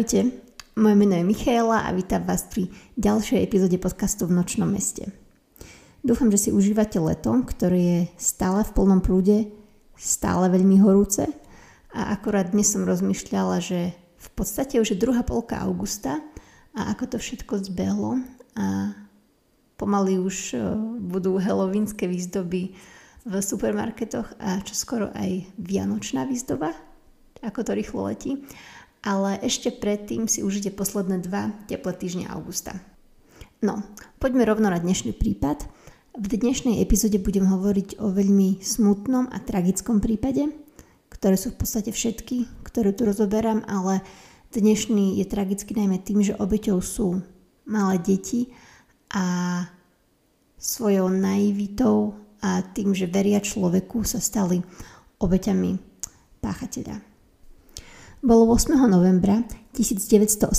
Ahojte, moje meno je Michaela a vítam vás pri ďalšej epizóde podcastu v Nočnom meste. Dúfam, že si užívate leto, ktoré je stále v plnom prúde, stále veľmi horúce a akorát dnes som rozmýšľala, že v podstate už je druhá polka augusta a ako to všetko zbehlo a pomaly už e, budú helovínske výzdoby v supermarketoch a čo skoro aj vianočná výzdoba, ako to rýchlo letí ale ešte predtým si užite posledné dva teplé týždne augusta. No, poďme rovno na dnešný prípad. V dnešnej epizóde budem hovoriť o veľmi smutnom a tragickom prípade, ktoré sú v podstate všetky, ktoré tu rozoberám, ale dnešný je tragický najmä tým, že obeťou sú malé deti a svojou naivitou a tým, že veria človeku, sa stali obeťami páchateľa. Bolo 8. novembra 1986,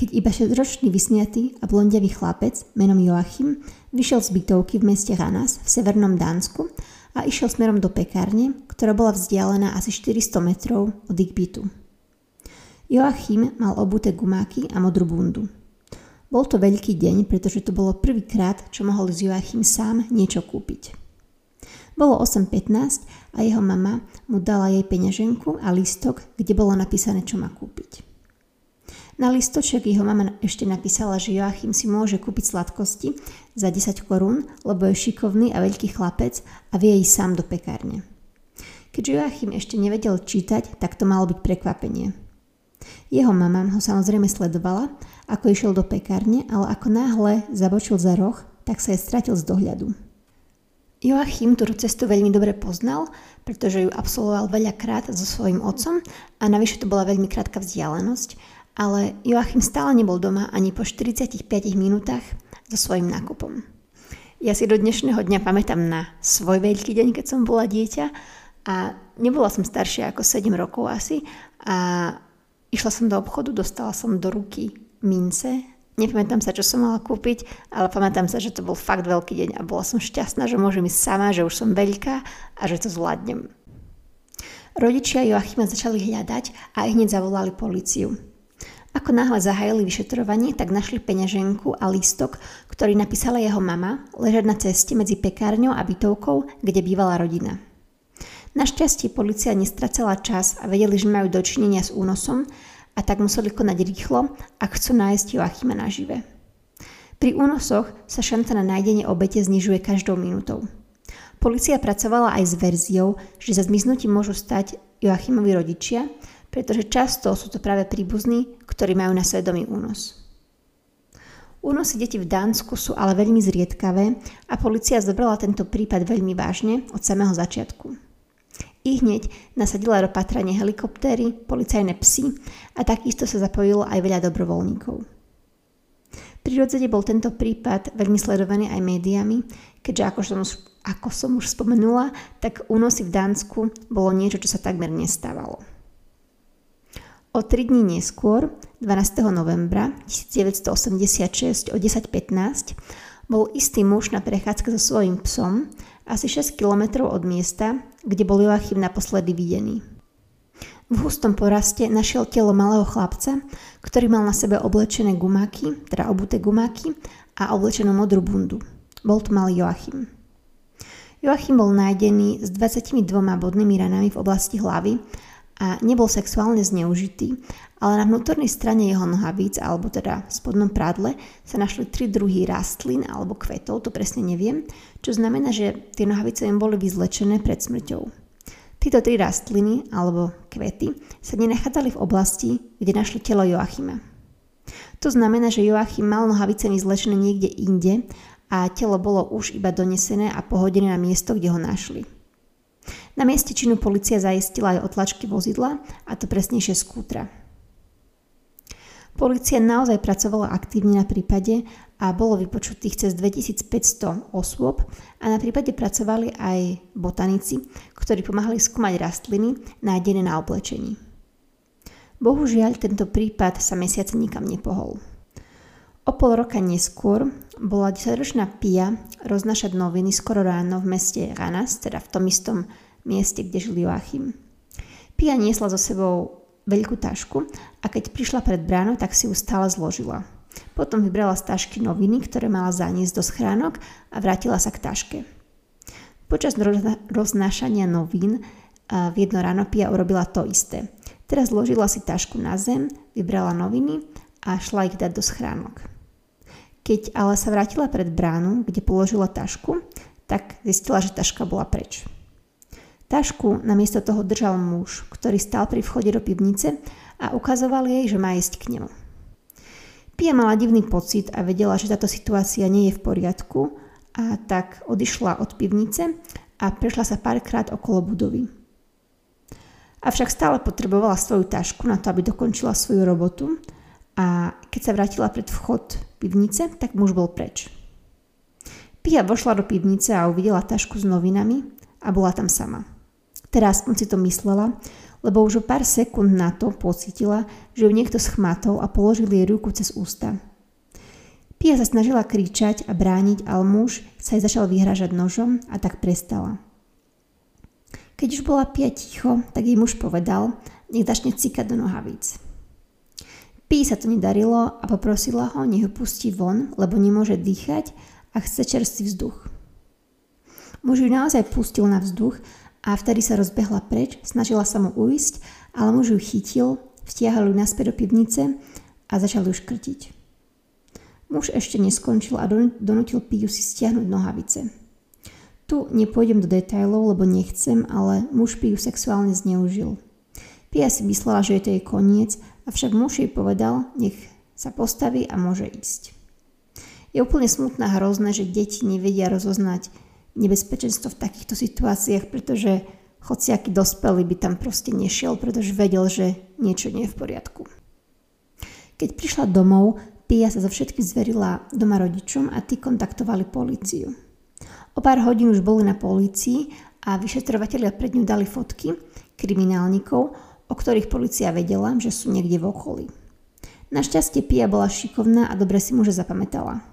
keď iba 6-ročný vysniatý a blondiavý chlapec menom Joachim vyšiel z bytovky v meste Ranas v severnom Dánsku a išiel smerom do pekárne, ktorá bola vzdialená asi 400 metrov od ich bytu. Joachim mal obuté gumáky a modrú bundu. Bol to veľký deň, pretože to bolo prvýkrát, čo mohol z Joachim sám niečo kúpiť. Bolo 8.15 a jeho mama mu dala jej peňaženku a listok, kde bolo napísané, čo má kúpiť. Na listoček jeho mama ešte napísala, že Joachim si môže kúpiť sladkosti za 10 korún, lebo je šikovný a veľký chlapec a vie ísť sám do pekárne. Keďže Joachim ešte nevedel čítať, tak to malo byť prekvapenie. Jeho mama ho samozrejme sledovala, ako išiel do pekárne, ale ako náhle zabočil za roh, tak sa je stratil z dohľadu. Joachim tú cestu veľmi dobre poznal, pretože ju absolvoval veľakrát so svojím otcom a navyše to bola veľmi krátka vzdialenosť, ale Joachim stále nebol doma ani po 45 minútach so svojím nákupom. Ja si do dnešného dňa pamätám na svoj veľký deň, keď som bola dieťa a nebola som staršia ako 7 rokov asi a išla som do obchodu, dostala som do ruky mince Nepamätám sa, čo som mala kúpiť, ale pamätám sa, že to bol fakt veľký deň a bola som šťastná, že môžem ísť sama, že už som veľká a že to zvládnem. Rodičia Joachima začali hľadať a hneď zavolali policiu. Ako náhle zahájili vyšetrovanie, tak našli peňaženku a lístok, ktorý napísala jeho mama, ležať na ceste medzi pekárňou a bytovkou, kde bývala rodina. Našťastie policia nestracala čas a vedeli, že majú dočinenia s únosom a tak museli konať rýchlo, ak chcú nájsť Joachima nažive. Pri únosoch sa šanca na nájdenie obete znižuje každou minútou. Polícia pracovala aj s verziou, že za zmiznutím môžu stať Joachimovi rodičia, pretože často sú to práve príbuzní, ktorí majú na svedomí únos. Únosy detí v Dánsku sú ale veľmi zriedkavé a policia zobrala tento prípad veľmi vážne od samého začiatku. I hneď nasadila do patrania helikoptéry, policajné psy a takisto sa zapojilo aj veľa dobrovoľníkov. Prirodzene bol tento prípad veľmi sledovaný aj médiami, keďže ako som, už, ako som už spomenula, tak únosy v Dánsku bolo niečo, čo sa takmer nestávalo. O tri dní neskôr, 12. novembra 1986 o 10.15, bol istý muž na prechádzke so svojím psom asi 6 kilometrov od miesta, kde bol Joachim naposledy videný. V hustom poraste našiel telo malého chlapca, ktorý mal na sebe oblečené gumáky, teda obuté gumáky a oblečenú modrú bundu. Bol to malý Joachim. Joachim bol nájdený s 22 bodnými ranami v oblasti hlavy a nebol sexuálne zneužitý, ale na vnútornej strane jeho nohavíc, alebo teda v spodnom prádle, sa našli tri druhy rastlín alebo kvetov, to presne neviem, čo znamená, že tie nohavice im boli vyzlečené pred smrťou. Títo tri rastliny alebo kvety sa nenachádzali v oblasti, kde našli telo Joachima. To znamená, že Joachim mal nohavice vyzlečené niekde inde a telo bolo už iba donesené a pohodené na miesto, kde ho našli. Na mieste činu policia zaistila aj otlačky vozidla, a to presnejšie skútra. Polícia naozaj pracovala aktívne na prípade a bolo vypočutých cez 2500 osôb a na prípade pracovali aj botanici, ktorí pomáhali skúmať rastliny nájdené na oblečení. Bohužiaľ, tento prípad sa mesiace nikam nepohol. O pol roka neskôr bola 10-ročná Pia roznašať noviny skoro ráno v meste Ranas, teda v tom istom mieste, kde žil Joachim. Pia niesla so sebou veľkú tašku a keď prišla pred bránu, tak si ju stále zložila. Potom vybrala z tašky noviny, ktoré mala zaniesť do schránok a vrátila sa k taške. Počas roznášania novín v jedno ráno Pia urobila to isté. Teraz zložila si tašku na zem, vybrala noviny a šla ich dať do schránok. Keď ale sa vrátila pred bránu, kde položila tašku, tak zistila, že taška bola preč. Tašku namiesto toho držal muž, ktorý stál pri vchode do pivnice a ukazoval jej, že má ísť k nemu. Pia mala divný pocit a vedela, že táto situácia nie je v poriadku a tak odišla od pivnice a prešla sa párkrát okolo budovy. Avšak stále potrebovala svoju tašku na to, aby dokončila svoju robotu a keď sa vrátila pred vchod pivnice, tak muž bol preč. Pia vošla do pivnice a uvidela tašku s novinami a bola tam sama. Teraz aspoň si to myslela, lebo už o pár sekúnd na to pocitila, že ju niekto schmatol a položil jej ruku cez ústa. Pia sa snažila kričať a brániť, ale muž sa jej začal vyhražať nožom a tak prestala. Keď už bola Pia ticho, tak jej muž povedal, nech začne cikať do nohavíc. Pí sa to nedarilo a poprosila ho, nech ho pustí von, lebo nemôže dýchať a chce čerstvý vzduch. Muž ju naozaj pustil na vzduch a vtedy sa rozbehla preč, snažila sa mu uísť, ale muž ju chytil, vtiahol ju naspäť do pivnice a začal ju škrtiť. Muž ešte neskončil a donutil Piu si stiahnuť nohavice. Tu nepôjdem do detajlov, lebo nechcem, ale muž Piu sexuálne zneužil. Pia si myslela, že je to jej koniec Avšak muž jej povedal, nech sa postaví a môže ísť. Je úplne smutné a hrozné, že deti nevedia rozoznať nebezpečenstvo v takýchto situáciách, pretože hociaký dospelý by tam proste nešiel, pretože vedel, že niečo nie je v poriadku. Keď prišla domov, Pia sa zo všetky zverila doma rodičom a tí kontaktovali políciu. O pár hodín už boli na polícii a vyšetrovatelia pred ňu dali fotky kriminálnikov, o ktorých policia vedela, že sú niekde v okolí. Našťastie Pia bola šikovná a dobre si muža zapamätala.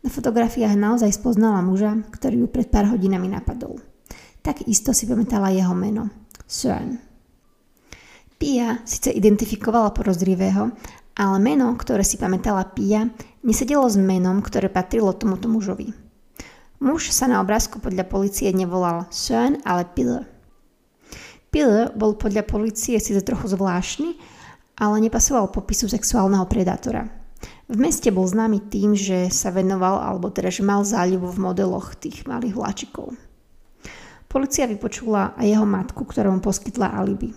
Na fotografiách naozaj spoznala muža, ktorý ju pred pár hodinami napadol. Tak isto si pamätala jeho meno. Søren. Pia síce identifikovala porozrivého, ale meno, ktoré si pamätala Pia, nesedelo s menom, ktoré patrilo tomuto mužovi. Muž sa na obrázku podľa policie nevolal Søren, ale Pille. Pill bol podľa policie síce trochu zvláštny, ale nepasoval popisu sexuálneho predátora. V meste bol známy tým, že sa venoval, alebo teda, že mal záľubu v modeloch tých malých vláčikov. Polícia vypočula aj jeho matku, ktorá mu poskytla alibi.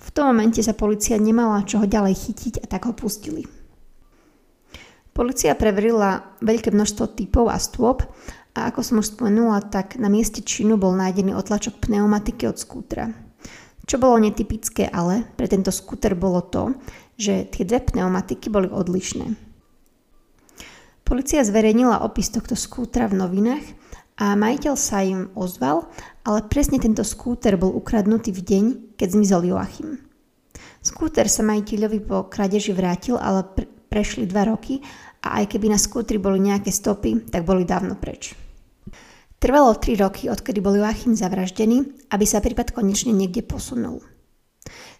V tom momente sa policia nemala čoho ďalej chytiť a tak ho pustili. Polícia preverila veľké množstvo typov a stôp a ako som už spomenula, tak na mieste činu bol nájdený otlačok pneumatiky od skútra. Čo bolo netypické ale pre tento skúter bolo to, že tie dve pneumatiky boli odlišné. Polícia zverejnila opis tohto skútra v novinách a majiteľ sa im ozval, ale presne tento skúter bol ukradnutý v deň, keď zmizol Joachim. Skúter sa majiteľovi po kradeži vrátil, ale pre- prešli dva roky a aj keby na skútri boli nejaké stopy, tak boli dávno preč. Trvalo 3 roky, odkedy bol Joachim zavraždený, aby sa prípad konečne niekde posunul.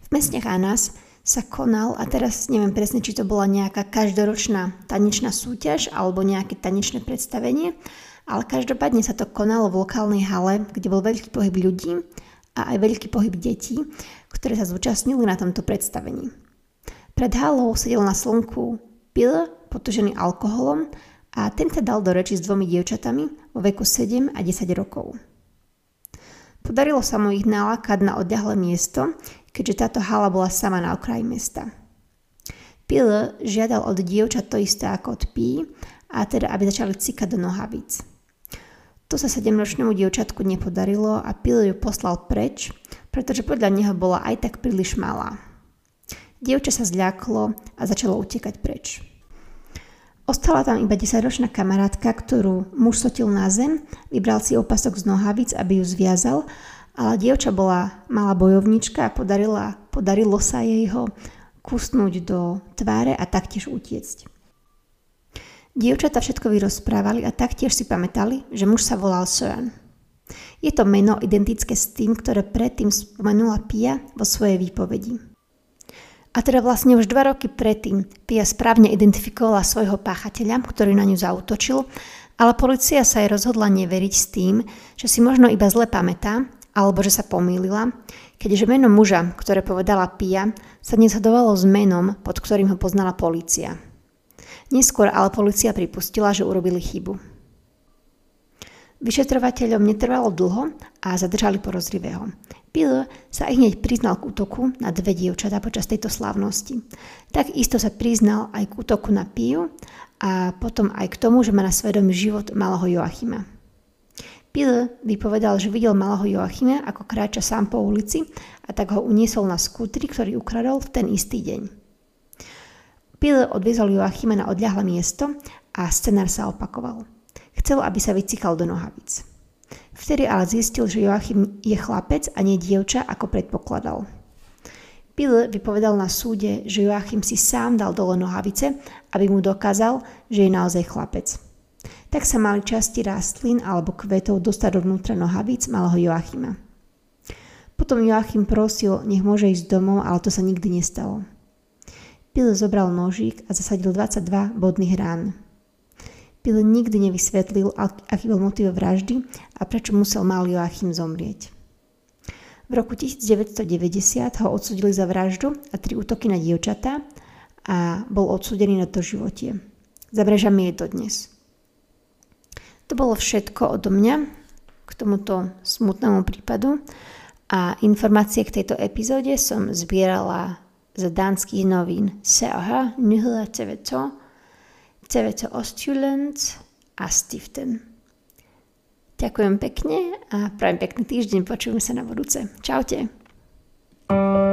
V meste Hanas sa konal, a teraz neviem presne, či to bola nejaká každoročná tanečná súťaž alebo nejaké tanečné predstavenie, ale každopádne sa to konalo v lokálnej hale, kde bol veľký pohyb ľudí a aj veľký pohyb detí, ktoré sa zúčastnili na tomto predstavení. Pred halou sedel na slnku pil potožený alkoholom a ten sa dal do reči s dvomi dievčatami vo veku 7 a 10 rokov. Podarilo sa mu ich nalákať na odľahlé miesto, keďže táto hala bola sama na okraji mesta. Pil žiadal od dievčat to isté ako od Pí, a teda aby začali cikať do nohavíc. To sa sedemročnému dievčatku nepodarilo a Pil ju poslal preč, pretože podľa neho bola aj tak príliš malá. Dievča sa zľaklo a začalo utekať preč. Ostala tam iba 10-ročná kamarátka, ktorú muž sotil na zem, vybral si opasok z nohavic, aby ju zviazal, ale dievča bola malá bojovnička a podarila, podarilo sa jej ho kusnúť do tváre a taktiež utiecť. Dievčata všetko vyrozprávali a taktiež si pamätali, že muž sa volal Søren. Je to meno identické s tým, ktoré predtým spomenula Pia vo svojej výpovedi. A teda vlastne už dva roky predtým Pia správne identifikovala svojho páchateľa, ktorý na ňu zautočil, ale policia sa jej rozhodla neveriť s tým, že si možno iba zle pamätá, alebo že sa pomýlila, keďže meno muža, ktoré povedala Pia, sa nezhodovalo s menom, pod ktorým ho poznala policia. Neskôr ale policia pripustila, že urobili chybu. Vyšetrovateľom netrvalo dlho a zadržali porozrivého. Bill sa i hneď priznal k útoku na dve dievčatá počas tejto slavnosti. Takisto sa priznal aj k útoku na Piu a potom aj k tomu, že má na svedomí život malého Joachima. Bill vypovedal, že videl malého Joachima, ako kráča sám po ulici a tak ho uniesol na skútri, ktorý ukradol v ten istý deň. Bill odviezol Joachima na odľahlé miesto a scenár sa opakoval. Chcel, aby sa vycikal do nohavic. Vtedy ale zistil, že Joachim je chlapec a nie dievča, ako predpokladal. Bill vypovedal na súde, že Joachim si sám dal dole nohavice, aby mu dokázal, že je naozaj chlapec. Tak sa mali časti rastlín alebo kvetov dostať dovnútra nohavíc malého Joachima. Potom Joachim prosil, nech môže ísť domov, ale to sa nikdy nestalo. Bill zobral nožík a zasadil 22 bodných rán. Bill nikdy nevysvetlil, aký bol motiv vraždy a prečo musel mal Joachim zomrieť. V roku 1990 ho odsudili za vraždu a tri útoky na dievčatá a bol odsudený na životie. Za vražami je to dnes. To bolo všetko odo mňa k tomuto smutnému prípadu a informácie k tejto epizóde som zbierala z dánskych novín CAH Nyheder TV 2 TV to Ostjuland a Stiften. Ďakujem pekne a prajem pekný týždeň, počujeme sa na budúce. Čaute. thank you